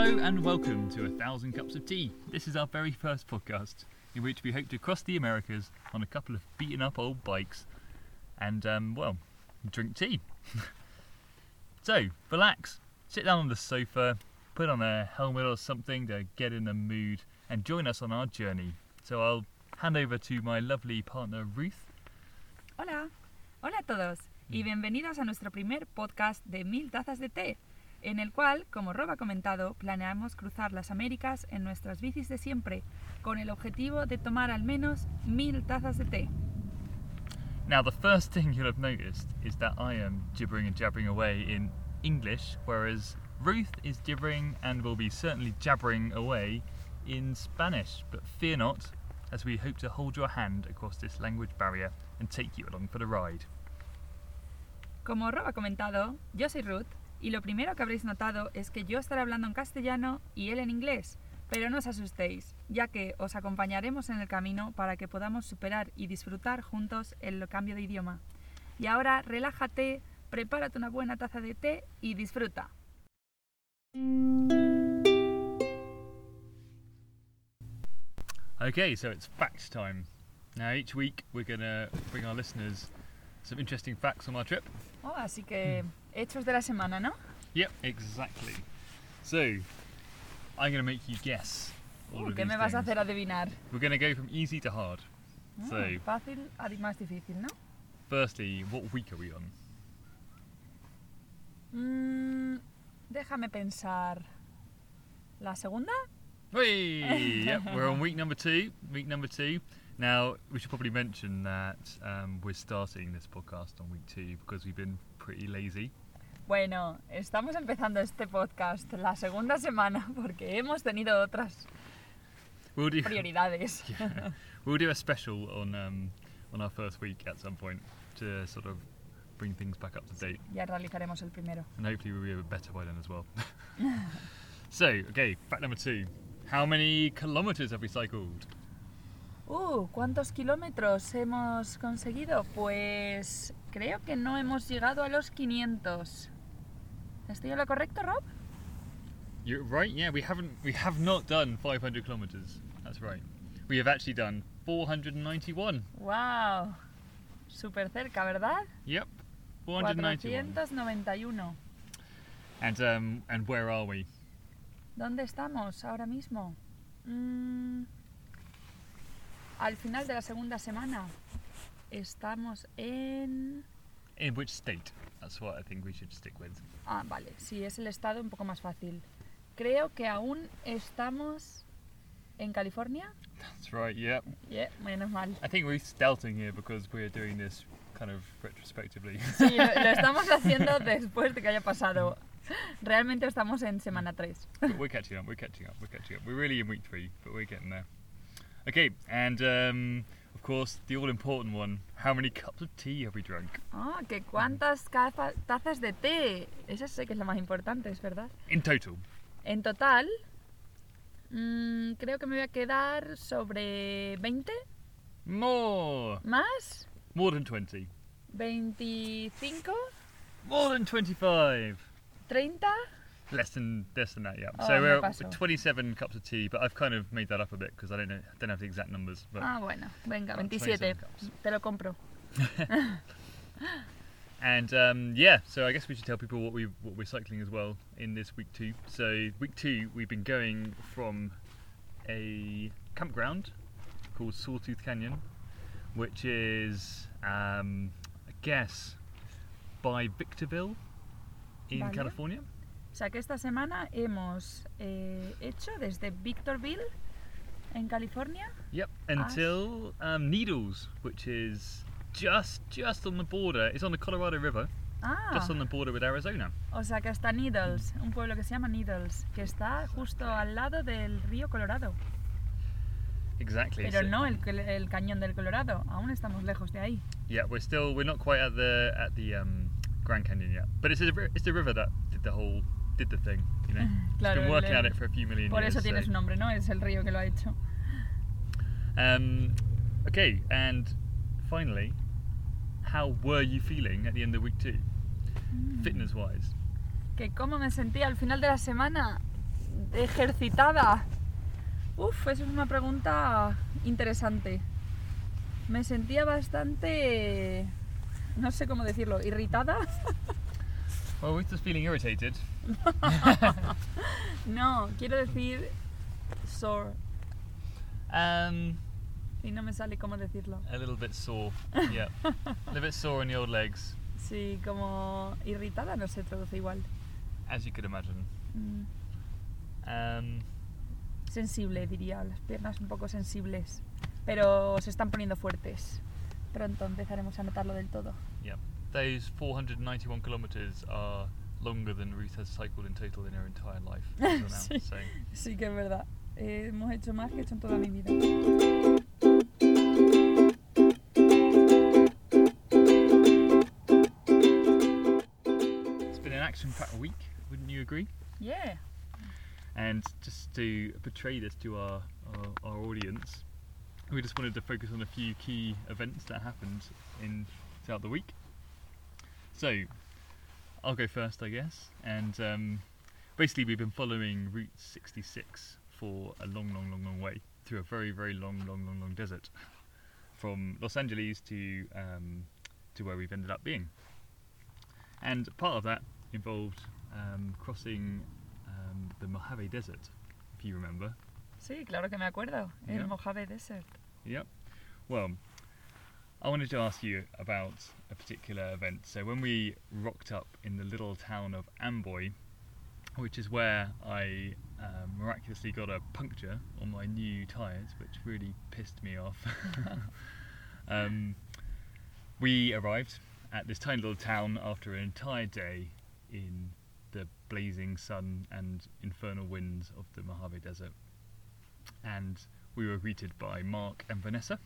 Hello and welcome to A Thousand Cups of Tea. This is our very first podcast in which we hope to cross the Americas on a couple of beaten up old bikes and, um, well, drink tea. so, relax, sit down on the sofa, put on a helmet or something to get in the mood, and join us on our journey. So, I'll hand over to my lovely partner Ruth. Hola, hola a todos y bienvenidos a nuestro primer podcast de Mil Tazas de Té, en el cual, como Rob ha comentado, planeamos cruzar las Américas en nuestras bicis de siempre, con el objetivo de tomar al menos mil tazas de té. Now, the first thing you'll have noticed is that I am gibbering and jabbering away in English, whereas Ruth is gibbering and will be certainly jabbering away in Spanish. But fear not, as we hope to hold your hand across this language barrier and take you along for the ride. Como Rob ha comentado, yo soy Ruth y lo primero que habréis notado es que yo estaré hablando en castellano y él en inglés. Pero no os asustéis, ya que os acompañaremos en el camino para que podamos superar y disfrutar juntos el cambio de idioma. Y ahora relájate, prepárate una buena taza de té y disfruta. Okay, so it's fact time. Now, each week we're going to bring our listeners some interesting facts on our trip. Oh, así que hechos de la semana, ¿no? Yep, exactly. So, I'm going to make you guess. all of ¿Qué me vas a things. hacer adivinar? We're going to go from easy to hard. Mm, So, fácil a di- más difícil, ¿no? firstly, what week are we on? Mm, déjame pensar. ¿La segunda? Hey, yep, we're on week number two. Week number two. Now, we should probably mention that um, we're starting this podcast on week two because we've been pretty lazy. Bueno, estamos empezando este podcast la segunda semana porque hemos tenido otras We'll do, prioridades. yeah, we'll do a special on um, on our first week at some point to sort of bring things back up to date, Ya realizaremos el primero. and hopefully we'll be a bit better by then as well. so, okay, fact number two: How many kilometers have we cycled? Uh, ¿cuántos kilómetros hemos conseguido? Pues creo que no hemos llegado a los 500. ¿Estoy en lo correcto, Rob? You're right. Yeah, we haven't. We have not done 500 kilometers. That's right. We have actually done 491. ¡Wow! Súper cerca, ¿verdad? Yep, 491. 491. And um, and where are we? ¿Dónde estamos ahora mismo? Mm, al final de la segunda semana. Estamos en... In which state? That's what I think we should stick with. Ah, vale, sí, es el estado un poco más fácil. Creo que aún estamos en California. That's right. Yep. Yeah, menos mal. I think we're doubting here because we're doing this kind of retrospectively. Sí, lo, lo estamos haciendo después de que haya pasado. Realmente estamos en semana 3. but we're catching up. We're catching up. We're catching up. We're really in week three, but we're getting there. Okay, and um, of course the all-important one: How many cups of tea have we drunk Ah, que cuántas caza- tazas de té. Esa sé que es la más importante, es verdad. in total? En total, mm, creo que me voy a quedar sobre 20 More. más, More than 20. 25, More than 25. 30. Less than less than that, yeah. Oh, so we're at 27 cups of tea, but I've kind of made that up a bit because I don't know, I don't have the exact numbers. But Ah, bueno, venga, About 27. 27 cups. Te lo compro. and um, yeah, so I guess we should tell people what we what we're cycling as well in this week two. So week two, we've been going from a campground called Sawtooth Canyon, which is um, I guess by Victorville in. California. Sea que esta semana hemos eh, hecho desde Victorville, en California, Yep, until um, Needles, which is just just on the border. It's on the Colorado River, Ah, just on the border with Arizona. o sea que hasta Needles, un pueblo que se llama Needles, que está justo al lado del río Colorado. Exactly. Pero so- no el, el cañón del Colorado, aún estamos lejos de ahí. Yeah, we're still we're not quite at the at the um, Grand Canyon yet, but it's a, it's the river that did the whole did the thing. You know, Claro, it's been working el- at it for a few million Por years. eso tiene so- su nombre, ¿no? Es el río que lo ha hecho. Um, okay, and finally, how were you feeling at the end of week two, Mm. fitness wise? Que cómo me sentí al final de la semana. ejercitada. Uf, eso es una pregunta interesante. Me sentía bastante, no sé cómo decirlo, irritada. Well, Ruth was feeling irritated. No, quiero decir sore. Um, Y no me sale cómo decirlo. a little bit sore. Yeah. a little bit sore in the old legs, Sí, como irritada no se traduce igual. as you could imagine. Mm, Um, Sensible, diría, las piernas un poco sensibles. Pero se están poniendo fuertes. Pronto empezaremos a notarlo del todo. yeah. Those 491 kilometres are longer than Ruth has cycled in total in her entire life now. Sí. So, Sí que es verdad. Eh, hemos hecho más que he hecho en toda mi vida. it's been an action-packed week, wouldn't you agree? Yeah. And just to portray this to our, our, our audience, we just wanted to focus on a few key events that happened in throughout the week. So, I'll go first, I guess. And um, basically, we've been following Route 66 for a long, long, long, long way through a very, very long, long, long, long desert, from Los Angeles to um, to where we've ended up being. And part of that involved um, crossing um, the Mojave Desert, if you remember. Sí, claro que me acuerdo. El Mojave Desert. Yep. Well, I wanted to ask you about a particular event. So when we rocked up in the little town of Amboy, which is where I um, miraculously got a puncture on my new tyres, which really pissed me off. um, we arrived at this tiny little town after an entire day in the blazing sun and infernal winds of the Mojave Desert. And we were greeted by Mark and Vanessa,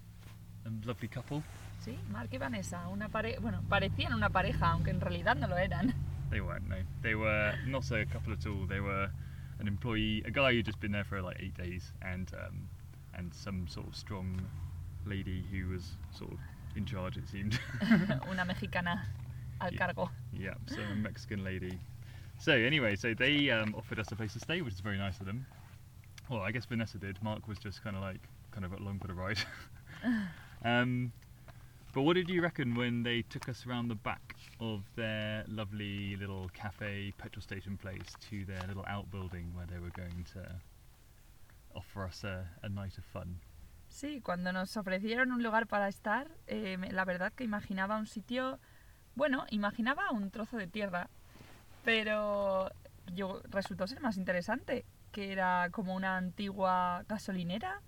a lovely couple. Sí, Mark y Vanessa, una pare bueno, parecían una pareja, aunque en realidad no lo eran. They weren't, no. They were not a couple at all. They were an employee, a guy who'd just been there for like eight days, and um, and some sort of strong lady who was sort of in charge, it seemed. una mexicana al Yeah. cargo. yeah, so a Mexican lady. So anyway, so they um, offered us a place to stay, which is very nice of them. Well, I guess Vanessa did. Mark was just kind of like kind of along for the ride. um, but what did you reckon when they took us around the back of their lovely little cafe petrol station place to their little outbuilding where they were going to offer us a, a night of fun? Sí, cuando nos ofrecieron un lugar para estar, eh, la verdad que imaginaba un sitio, bueno, imaginaba un trozo de tierra, pero yo, resultó ser más interesante, que era como una antigua gasolinera,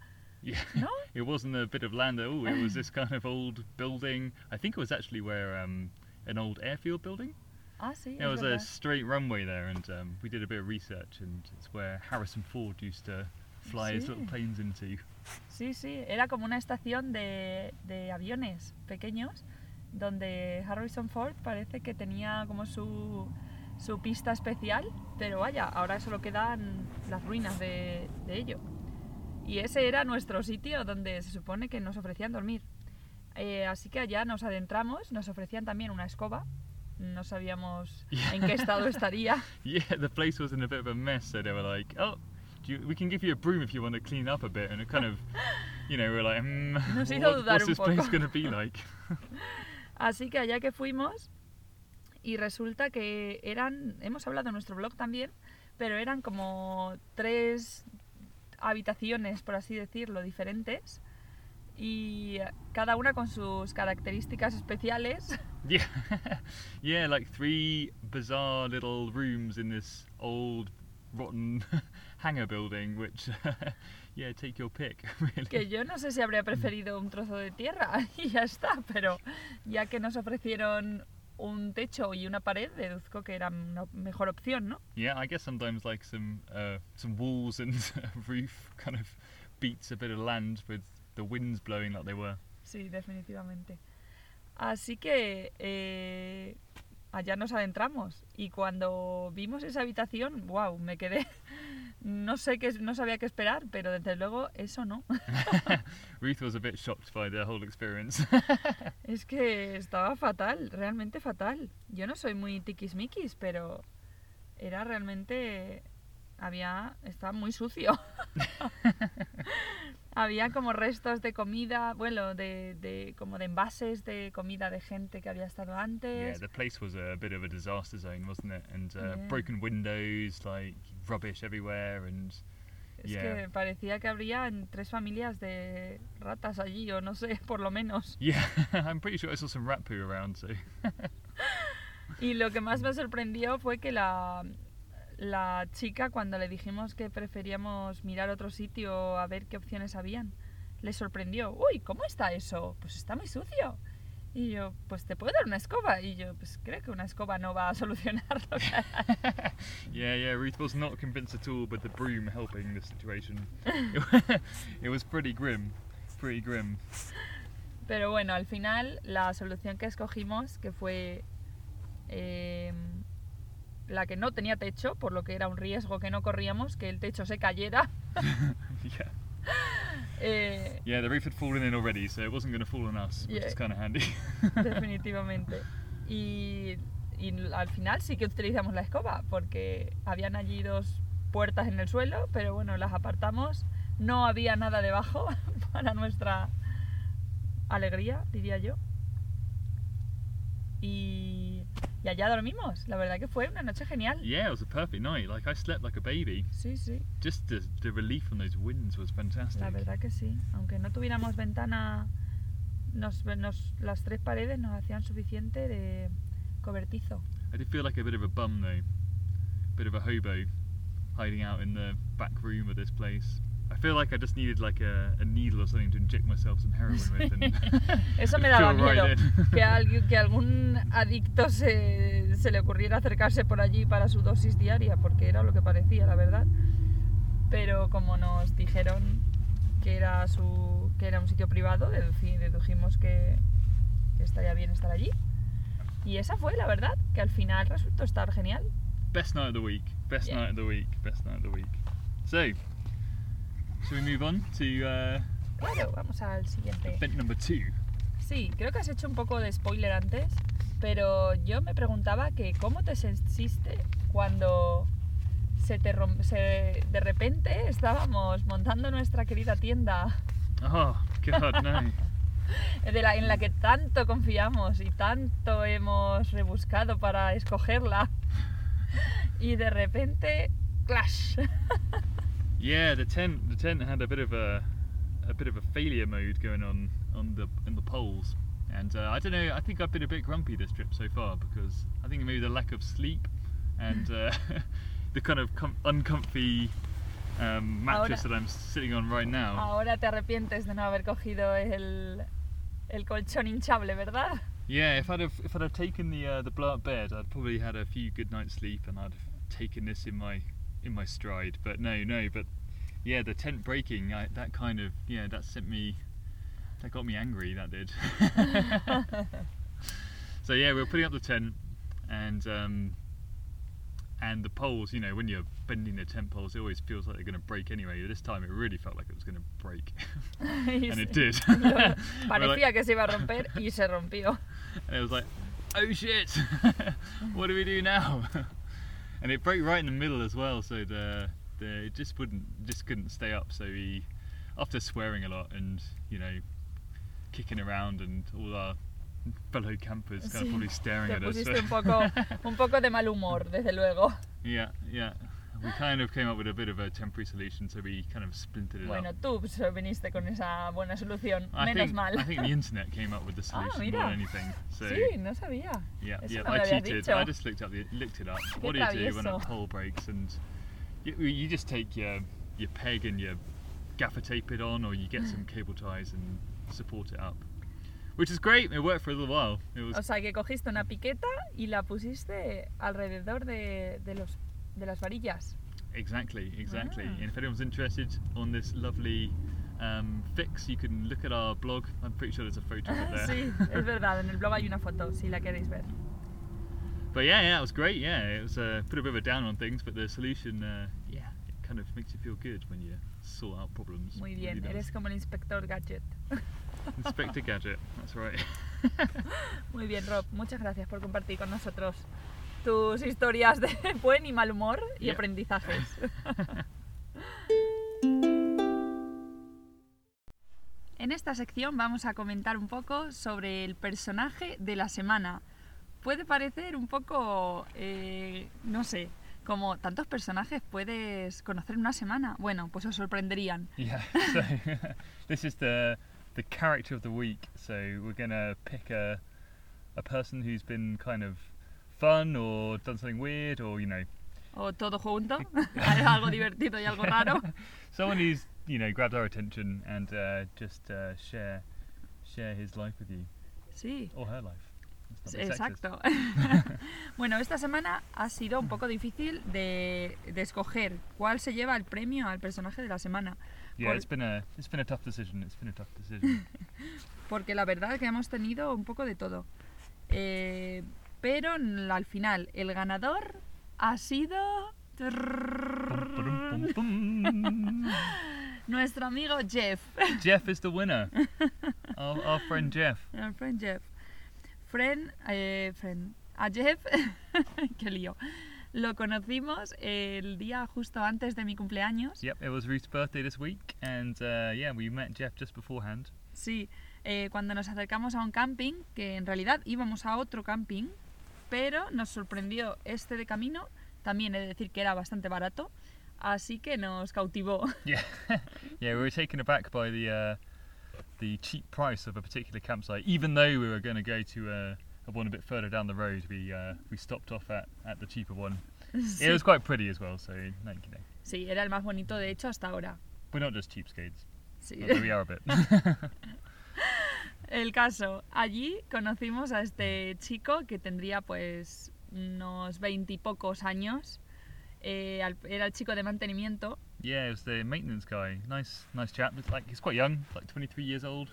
Yeah. ¿no? It wasn't a bit of land at all. It was this kind of old building. I think it was actually where um, an old airfield building. I see. There was a straight runway there, and um, we did a bit of research, and it's where Harrison Ford used to fly his little planes into. Sí, sí, era como una estación de, de aviones pequeños donde Harrison Ford parece que tenía como su, su pista especial, pero vaya, ahora solo quedan las ruinas de, de ello. Y ese era nuestro sitio donde se supone que nos ofrecían dormir. Eh, así que allá nos adentramos, nos ofrecían también una escoba, no sabíamos en qué estado estaría. Yeah, the place was in a bit of a mess, so they were like, "Oh, do you, we can give you a broom if you want to clean up a bit." And it kind of, you know, we we're like, mm, Nos hizo what- dudar "What's un this place going to be like?" Así que allá que fuimos y resulta que eran, hemos hablado en nuestro blog también, pero eran como tres habitaciones, por así decirlo, diferentes y cada una con sus características especiales. Yeah, yeah, like three bizarre little rooms in this old, rotten hangar building. Which, yeah, take your pick, really. Que yo no sé si habría preferido un trozo de tierra y ya está, pero ya que nos ofrecieron un techo y una pared, deduzco que era una mejor opción, ¿no? Yeah, I guess sometimes like some uh, some walls and roof kind of beats a bit of land with the winds blowing like they were. Sí, definitivamente. Así que eh, allá nos adentramos y cuando vimos esa habitación, wow, me quedé, no sé qué, no sabía qué esperar, pero desde luego eso no. Ruth was a bit shocked by the whole experience. Es que estaba fatal, realmente fatal. Yo no soy muy tiquismiquis, pero era realmente había estaba muy sucio. Había como restos de comida, bueno, de, de como de envases de comida de gente que había estado Yeah, antes. the place was a bit of a disaster zone, wasn't it? And uh, Yeah. broken windows, like rubbish everywhere, and Es yeah. que parecía que habría tres familias de ratas allí, o no sé, por lo menos. yeah, I'm pretty sure I saw some rat poo around. So Y lo que más me sorprendió fue que la, la chica, cuando le dijimos que preferíamos mirar otro sitio a ver qué opciones habían, le sorprendió. Uy, ¿cómo está eso? Pues está muy sucio. Y yo, pues te puedo dar una escoba. Y yo, pues creo que una escoba no va a solucionar lo que hay. yeah, yeah, Ruth was not convinced at all with the broom helping the situation. it was pretty grim, pretty grim. Pero bueno, al final la solución que escogimos, que fue eh, la que no tenía techo, por lo que era un riesgo que no corríamos, que el techo se cayera. yeah, eh, yeah, the roof had fallen in already, so it wasn't going to fall on us, which Yeah. is kind of handy. definitivamente. Y, y al final sí que utilizamos la escoba, porque habían allí dos puertas en el suelo, pero bueno, las apartamos. No había nada debajo para nuestra alegría, diría yo. Y, y allá dormimos. La verdad que fue una noche genial. yeah, it was a perfect night. Like I slept like a baby. Sí, sí, Just the, the relief from those winds was fantastic. la verdad que sí. Aunque no tuviéramos ventana, nos, nos- las tres paredes nos hacían suficiente de cobertizo. I did feel like a bit of a bum though, bit of a hobo, hiding out in the back room of this place. I feel like I just needed like a, a needle or something to inject myself some heroin with. And Eso me daba right miedo. in. Que, alguien, que algún adicto se, se le ocurriera acercarse por allí para su dosis diaria, porque era lo que parecía, la verdad. Pero como nos dijeron que era, su, que era un sitio privado, dedujimos que, que estaría bien estar allí. Y esa fue, la verdad, que al final resultó estar genial. best night of the week. Best Yeah. night of the week. Best night of the week. So, shall we move on to uh, Claro, vamos al siguiente. event number two? Sí, creo que has hecho un poco de spoiler antes, pero yo me preguntaba que cómo te sentiste cuando se te rom- se- de repente estábamos montando nuestra querida tienda Oh God, no. de la, en la que tanto confiamos y tanto hemos rebuscado para escogerla y de repente clash. Yeah, the tent the tent had a bit of a a bit of a failure mode going on on the in the poles, and uh, I don't know. I think I've been a bit grumpy this trip so far because I think maybe the lack of sleep and uh, the kind of com- uncomfy um, mattress Ahora- that I'm sitting on right now. Ahora te arrepientes de no haber cogido el, el colchón hinchable, ¿verdad? Yeah, if I'd have if I'd have taken the uh, the blow up bed, I'd probably had a few good nights sleep, and I'd have taken this in my in my stride. But no, no. But yeah, the tent breaking, I, that kind of yeah, that sent me, that got me angry. That did. so yeah, we were putting up the tent, and um, and the poles. You know, when you're bending the tent poles, it always feels like they're going to break anyway. This time, it really felt like it was going to break, and it did. lo- We were like- parecía que se iba a romper y se rompió. and it was like, oh shit, what do we do now? And it broke right in the middle as well, so the, the it just wouldn't, just couldn't stay up. So he, after swearing a lot and you know, kicking around and all our fellow campers kind Sí, of probably staring Te at us. un poco, un poco de mal humor, desde luego. yeah, yeah. We kind of came up with a bit of a temporary solution, so we kind of splintered it Bueno, up. tú viniste con esa buena solución, I menos think, mal. I think the internet came up with the Ah, solution more than anything. So Sí, no sabía. Yeah, Eso yeah. no I cheated. dicho. I just looked up, the, looked it up. Qué what do you do when a pole breaks? And you, you just take your your peg and you gaffer tape it on, or you get some cable ties and support it up, which is great. It worked for a little while. It was O sea, que cogiste una piqueta y la pusiste alrededor de, de los, de las varillas. exactly, exactly. Ah. And if anyone's interested on this lovely um, fix, you can look at our blog. I'm pretty sure there's a photo of it there. Sí, es verdad, en el blog hay una foto, si la queréis ver. But yeah, yeah, it was great. Yeah, it was uh, put a bit of a down on things, but the solution, uh, yeah, it kind of makes you feel good when you sort out problems. Muy bien, really eres como el inspector Gadget. Inspector Gadget. That's right. Muy bien, Rob, muchas gracias por compartir con nosotros tus historias de buen y mal humor y Yeah. aprendizajes. En esta sección vamos a comentar un poco sobre el personaje de la semana. Puede parecer un poco, eh, no sé, como tantos personajes puedes conocer en una semana. Bueno, pues os sorprenderían. Yeah. So this is the the character of the week. So we're gonna pick a a person who's been kind of fun or done something weird or you know O todo junto, algo divertido y algo raro. someone who's you know grabbed our attention and uh, just uh, share share his life with you Sí, or her life. Sí. Exacto. bueno, esta semana ha sido un poco difícil de, de escoger cuál se lleva el premio al personaje de la semana. Yeah, Por- it's been a it's been a tough decision. It's been a tough decision. Porque la verdad es que hemos tenido un poco de todo. Eh, pero al final, el ganador ha sido. Nuestro amigo Jeff. Jeff is the winner. Our, our friend Jeff. Our friend Jeff. Friend, eh, friend. A Jeff, qué lío. Lo conocimos el día justo antes de mi cumpleaños. Yep, it was Ruth's birthday this week, and uh, yeah, we met Jeff just beforehand. Sí, eh, cuando nos acercamos a un camping, que en realidad íbamos a otro camping, pero nos sorprendió este de camino. También he de decir que era bastante barato, así que nos cautivó. Yeah, yeah, we were taken aback by the uh, the cheap price of a particular campsite. Even though we were going to go to uh, a one a bit further down the road, we uh, we stopped off at, at the cheaper one. Sí, It was quite pretty as well, so like you know, sí, era el más bonito de hecho hasta ahora. we're not just cheapskates, Sí. although we are a bit. El caso, allí conocimos a este chico que tendría pues unos veintipocos años. Eh, era el chico de mantenimiento yeah, it was the maintenance guy. Nice, nice chap. It's like he's quite young, like 23 years old.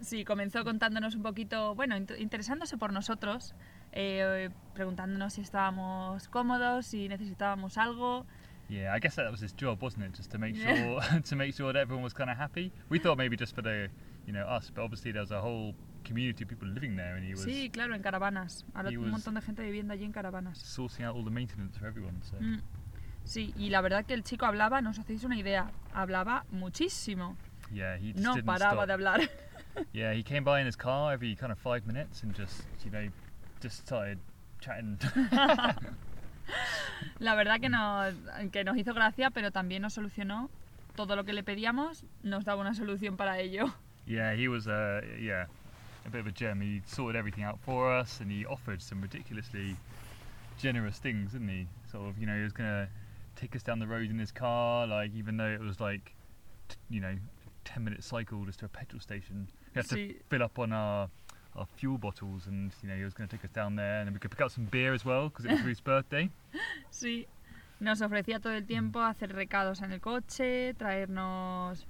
Sí, comenzó contándonos un poquito, bueno, int- interesándose por nosotros, eh, preguntándonos si estábamos cómodos, si necesitábamos algo. Yeah, I guess that was his job, wasn't it? Just to make sure to make sure that everyone was kind of happy. We thought maybe just for the, you know, us, but obviously there was a whole community of people living there, and he was Sí, claro, en caravanas. He un montón de gente viviendo allí en caravanas. sorting out all the maintenance for everyone. So Mm. Sí, y la verdad que el chico hablaba, no os hacéis una idea, hablaba muchísimo. yeah, he just No didn't paraba stop. de hablar. Yeah, he came by in his car every kind of five minutes and just, you know, just started chatting. La verdad que nos, que nos hizo gracia, pero también nos solucionó todo lo que le pedíamos, nos daba una solución para ello. Yeah, he was, uh, yeah, a bit of a gem. He sorted everything out for us, and he offered some ridiculously generous things, didn't he? Sort of, you know, he was gonna take us down the road in his car, like even though it was like, t- you know, ten minute cycle just to a petrol station. We had to fill up on our our fuel bottles, and you know, he was gonna take us down there, and then we could pick up some beer as well because it was Ruth's birthday. Sí, nos ofrecía todo el tiempo hacer recados en el coche, traernos,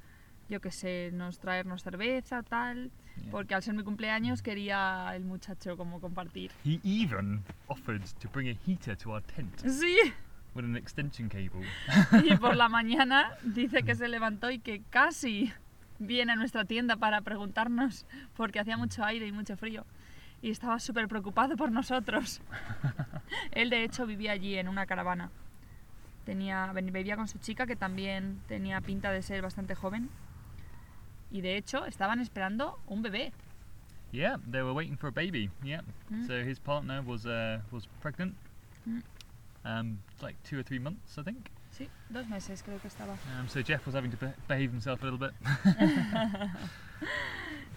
yo qué sé, nos traernos cerveza, tal, Yeah. porque al ser mi cumpleaños quería el muchacho como compartir. He even offered to bring a heater to our tent Sí, with an extension cable. y por la mañana dice que se levantó y que casi viene a nuestra tienda para preguntarnos, porque hacía mucho aire y mucho frío. Y estaba súper preocupado por nosotros. Él de hecho vivía allí en una caravana. Tenía, vivía con su chica que también tenía pinta de ser bastante joven. Y de hecho estaban esperando un bebé. Yeah, they were waiting for a baby. Yeah. Mm. So his partner was uh, was pregnant. Mm. Um, like two or three months, I think. Sí, dos meses creo que estaba. Um, so Jeff was having to be- behave himself a little bit.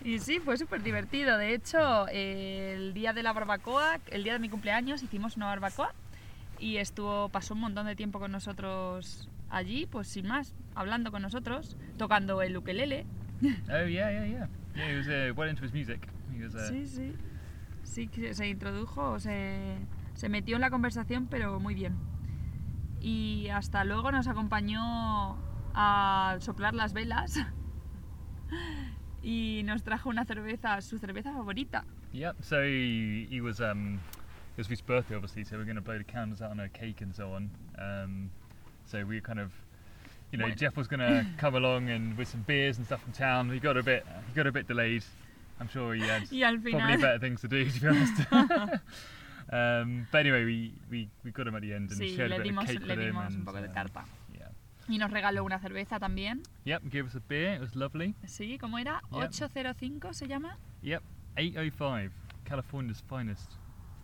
Y sí, fue súper divertido. De hecho, el día de la barbacoa, el día de mi cumpleaños, hicimos una barbacoa y estuvo, pasó un montón de tiempo con nosotros allí, pues sin más, hablando con nosotros, tocando el ukelele. Oh yeah, yeah, yeah. Yeah, he was uh, well into his music. He was. Uh, Sí, sí. Sí, se introdujo, se, se metió en la conversación, pero muy bien. Y hasta luego nos acompañó a soplar las velas y nos trajo una cerveza, su cerveza favorita. Yep. So he, he was um, it was his birthday, obviously. So we're going to blow the candles out on a cake and so on. Um, so we kind of, you know, Jeff was going to come along and with some beers and stuff from town. He got a bit he got a bit delayed. I'm sure he had Y al probably final, better things to do, to be honest. Um, but anyway, we, we, we got him at the end and Sí, shared a bit dimos, of cake with him. and, tarta. Yeah. Y nos regaló una cerveza también. Yep, gave us a beer. It was lovely. Sí, ¿cómo era? Yep. 805 se llama. Yep, 805, California's finest,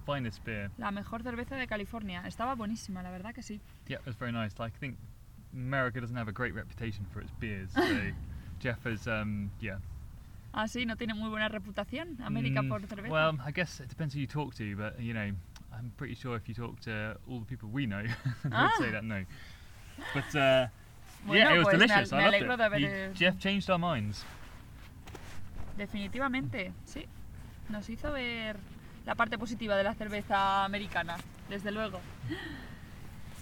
finest beer. La mejor cerveza de California. Estaba buenísima, la verdad que sí. Yep, it was very nice. Like I think America doesn't have a great reputation for its beers, so Jeff has, um, yeah. Ah, sí, no tiene muy buena reputación América Mm, por cerveza. Well, I guess it depends who you talk to, but you know, I'm pretty sure if you talk to all the people we know, they'd Ah. say that no. But uh, Bueno, yeah, it was pues me delicious. al- I me loved it. de haber, He- eh, Jeff changed our minds. Definitivamente, sí. Nos hizo ver la parte positiva de la cerveza americana, desde luego.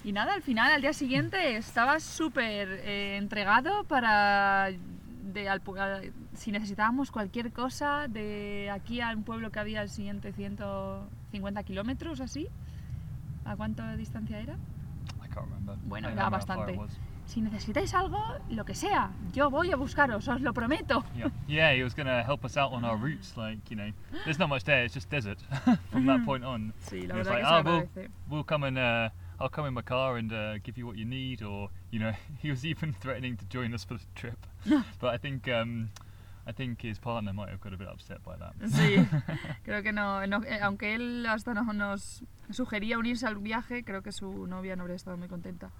Y nada, al final, al día siguiente, estaba súper eh, entregado para... De, al si necesitábamos cualquier cosa, de aquí a un pueblo que había al siguiente 150 kilómetros, así. ¿A cuánta distancia era? I can't remember. Bueno, era bastante. Si necesitáis algo, lo que sea, yo voy a buscaros, os lo prometo. Yeah, yeah, he was going to help us out on our routes. Like, you know, there's not much there; it's just desert from that point on. Sí, la verdad like, que se "Oh, we'll, agradece. we'll come and uh, I'll come in my car and uh, give you what you need, or you know, he was even threatening to join us for the trip. but I think um, I think his partner might have got a bit upset by that. Sí, creo que no, no- eh, aunque él hasta nos, nos sugería unirse al viaje, creo que su novia no habría estado muy contenta.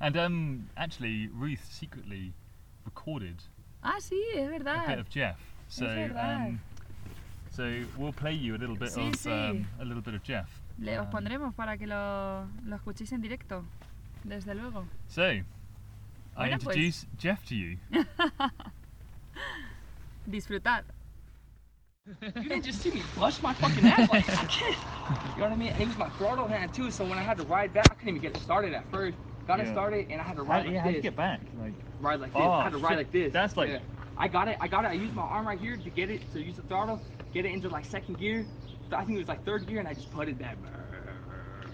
and um, actually, Ruth secretly recorded Ah, sí, es a bit of Jeff. So verdad. um, so we'll play you a little bit Sí, of sí. Um, a little bit of Jeff. Le os Um, pondremos para que lo, lo escuchéis en directo, desde luego. So, I Bueno, pues. introduce Jeff to you. Disfrutad. You didn't just see me bust my fucking ass like a kid. You know what I mean? And it was my throttle hand too, so when I had to ride back, I couldn't even get it started at first. Got it started, and I had to ride like this. back? Like, Ride like this. Oh, I had to ride shit. like this. That's like- Yeah. I got it. I got it. I used my arm right here to get it to use the throttle, get it into like second gear. I think it was like third gear, and I just putted that.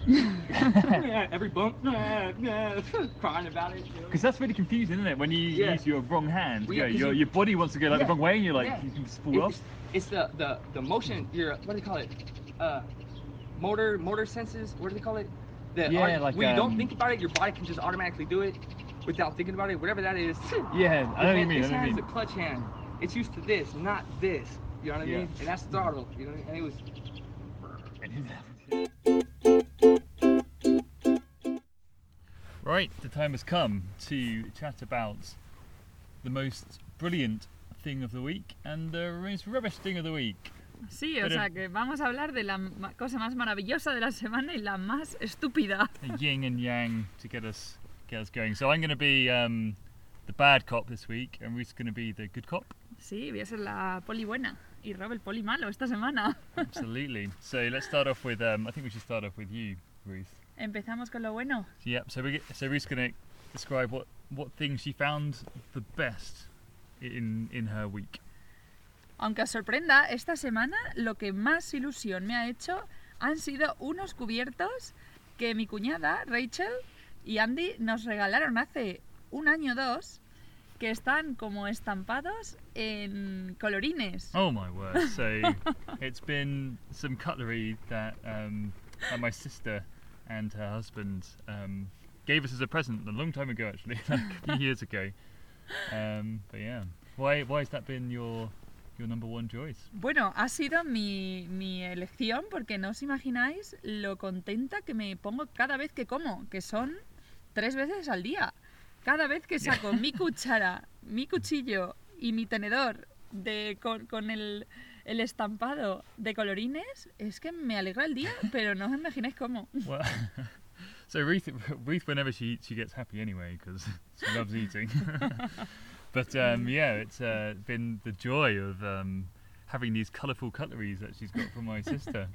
yeah, every bump, crying about it. Because that's really confusing, isn't it? When you Yeah. use your wrong hand, Well, yeah, your, you- your body wants to go like the wrong way, and you're like, Yeah. you can just fall off. It's, the, the the motion. Your what do they call it? Uh, motor motor senses. What do they call it? The Yeah, art- like, when you don't um, think about it, your body can just automatically do it without thinking about it. Whatever that is. Yeah, I know what you mean. This know what you hand is a clutch hand. It's used to this, not this. You know what I Yeah. mean? And that's throttle. You know, what I mean? and it was. Right, the time has come to chat about the most brilliant thing of the week and the most rubbish thing of the week. Sí, o Pero- sea que vamos a hablar de la ma- cosa más maravillosa de la semana y la más estúpida. A yin and yang to get us get us going. So I'm going to be um, the bad cop this week, and Ruth's going to be the good cop. Sí, voy a ser la poli buena y Rob el poli malo esta semana. Absolutely. so let's start off with. Um, I think we should start off with you, Ruth. Empezamos con lo bueno. Yep. So we so Ruth's going to describe what what things she found the best in in her week. Aunque os sorprenda, esta semana lo que más ilusión me ha hecho han sido unos cubiertos que mi cuñada, Rachel y Andy nos regalaron hace un año o dos que están como estampados en colorines. Oh my word! So it's been some cutlery that um, that my sister and her husband um, gave us as a present a long time ago, actually, like a few years ago. Um, but yeah, why why has that been your your number one choice? Bueno, ha sido mi, mi elección porque no os imagináis lo contenta que me pongo cada vez que como, que son tres veces al día. Cada vez que saco mi cuchara, mi cuchillo y mi tenedor de, con, con el, el estampado de colorines, es que me alegra el día, pero no os imagináis cómo. Well, so Ruth, Ruth, whenever she eats, she gets happy anyway because she loves eating. but um, yeah, it's uh, been the joy of um, having these colourful cutleries that she's got from my sister.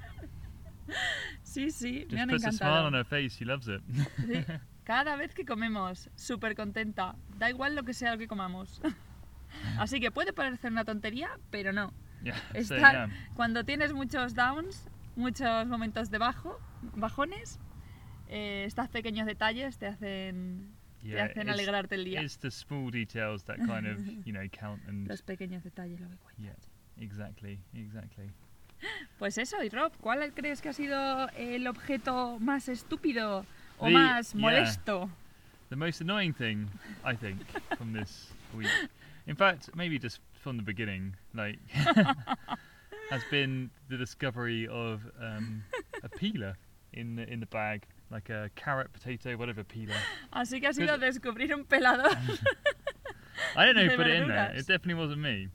Sí, sí, me Just han puts a smile on encantado. her face. She loves it. Sí, Cada vez que comemos, súper contenta. Da igual lo que sea lo que comamos. Así que puede parecer una tontería, pero no. yeah. Estar- yeah. Cuando tienes muchos downs, muchos momentos de bajo, bajones, eh, estos pequeños detalles te hacen, te Yeah, hacen it's- alegrarte el día. It's the small details that kind of you know count and Los pequeños detalles lo que cuentan. exactly, exactly. Pues eso, y Rob, ¿cuál crees que ha sido el objeto más estúpido o The- más yeah. The most annoying thing, I think, from this week, in fact, maybe just from the beginning, like, has been the discovery of um, a peeler in the, in the bag, like a carrot, potato, whatever peeler. Así que ha sido descubrir un pelador. I don't know who put it in there. It definitely wasn't me.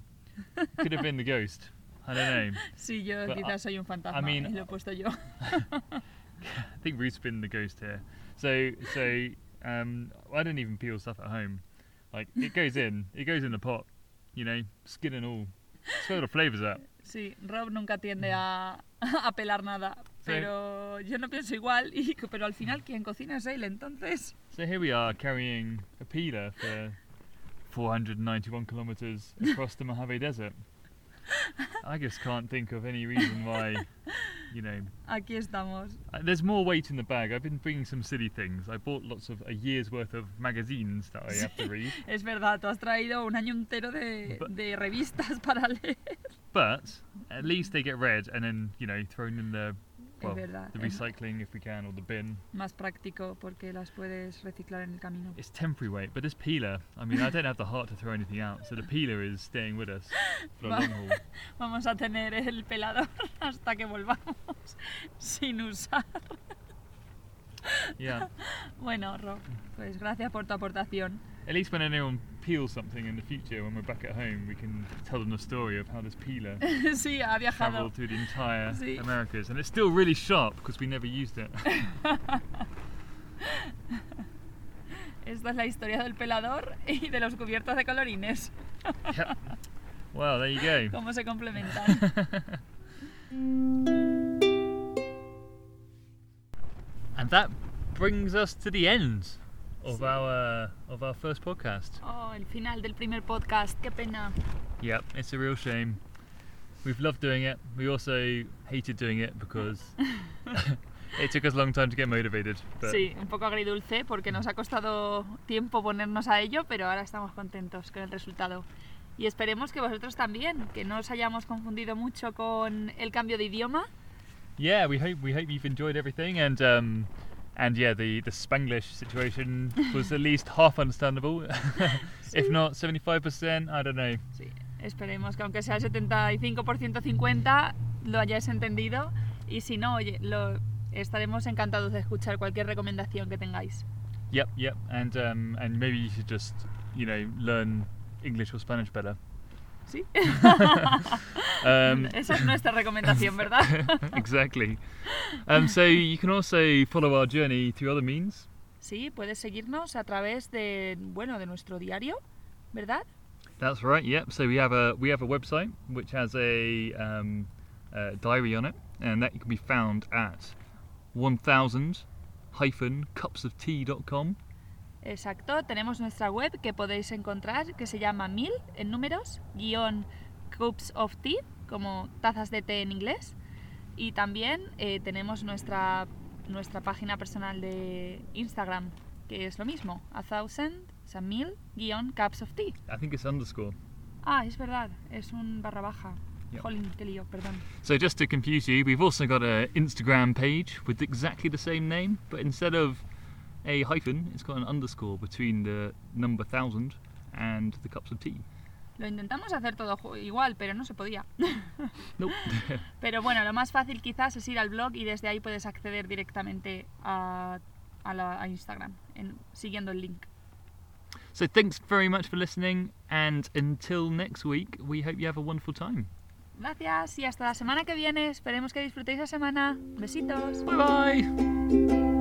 It Could have been the ghost. I don't know. Sí, yo But I- quizás soy un fantasma, I mean- y lo he puesto yo. I think Ruth's been the ghost here. So so um, I don't even peel stuff at home. Like it goes in, it goes in the pot, you know, skin and all. Throw the flavours up. Sí, Rob nunca tiende a, a pelar nada, Sí. pero yo no pienso igual, y, pero al final quien cocina es él, entonces... So here we are carrying a peeler for 491 kilometres across the Mojave Desert. I just can't think of any reason why, you know. Aquí estamos. Uh, There's more weight in the bag. I've been bringing some silly things. I bought lots of a year's worth of magazines that I have to read. Es verdad, tú has traído un año entero de, But- de revistas para leer. But at least they get read and then, you know, thrown in the well, es verdad, the recycling if we can or the bin. más práctico porque las puedes reciclar en el camino. It's temporary weight, but this peeler, I mean, I don't have the heart to throw anything out, so the peeler is staying with us for Va- long haul. Vamos a tener el pelador hasta que volvamos sin usar. Yeah. Bueno, Rob, pues gracias por tu aportación. At least when anyone peels something in the future, when we're back at home, we can tell them the story of how this peeler sí, ha viajado. travelled through the entire Sí. Americas, and it's still really sharp because we never used it. Esta es la historia del pelador y de los cubiertos de colorines. yep. Well, there you go. Cómo se complementan. And that brings us to the end of our of our first podcast. Oh, el final del primer podcast, qué pena. Yep, it's a real shame. We've loved doing it. We also hated doing it because it took us a long time to get motivated. But Sí, un poco agridulce porque nos ha costado tiempo ponernos a ello, pero ahora estamos contentos con el resultado. Y esperemos que vosotros también, que no os hayamos confundido mucho con el cambio de idioma. yeah, we hope we hope you've enjoyed everything and um, and yeah, the the Spanglish situation was at least half understandable, if not seventy five percent. I don't know. Sí, esperemos que aunque sea el 75% 50 lo hayáis entendido y si no, oye, lo, estaremos encantados de escuchar cualquier recomendación que tengáis. Yep, yep, and um, and maybe you should just you know learn English or Spanish better. ¿Sí? Um, Esa es nuestra recomendación, ¿verdad? exactly. Um, so you can also follow our journey through other means. Sí, puedes seguirnos a través de, bueno, de nuestro diario, ¿verdad? That's right. Yep. So we have a we have a website which has a, um, a diary on it, and that can be found at one thousand hyphen cupsoftea.com. Exacto, tenemos nuestra web que podéis encontrar que se llama mil en números, guion cups of tea, como tazas de té en inglés. Y también eh, tenemos nuestra, nuestra página personal de Instagram, que es lo mismo, a thousand, o sea, mil guion cups of tea. I think it's underscore. Ah, es verdad, es un barra baja. Yep. Jolín, qué lío, perdón. So just to confuse you, we've also got a Instagram page with exactly the same name, but instead of a hyphen, it's got an underscore between the number thousand and the cups of tea. Lo intentamos hacer todo igual, pero no se podía. Nope. Pero bueno, lo más fácil quizás es ir al blog y desde ahí puedes acceder directamente a, a la- a Instagram, en- siguiendo el link. so thanks very much for listening, and until next week, we hope you have a wonderful time. Gracias y hasta la semana que viene. Esperemos que disfrutéis la semana. Besitos. Bye bye.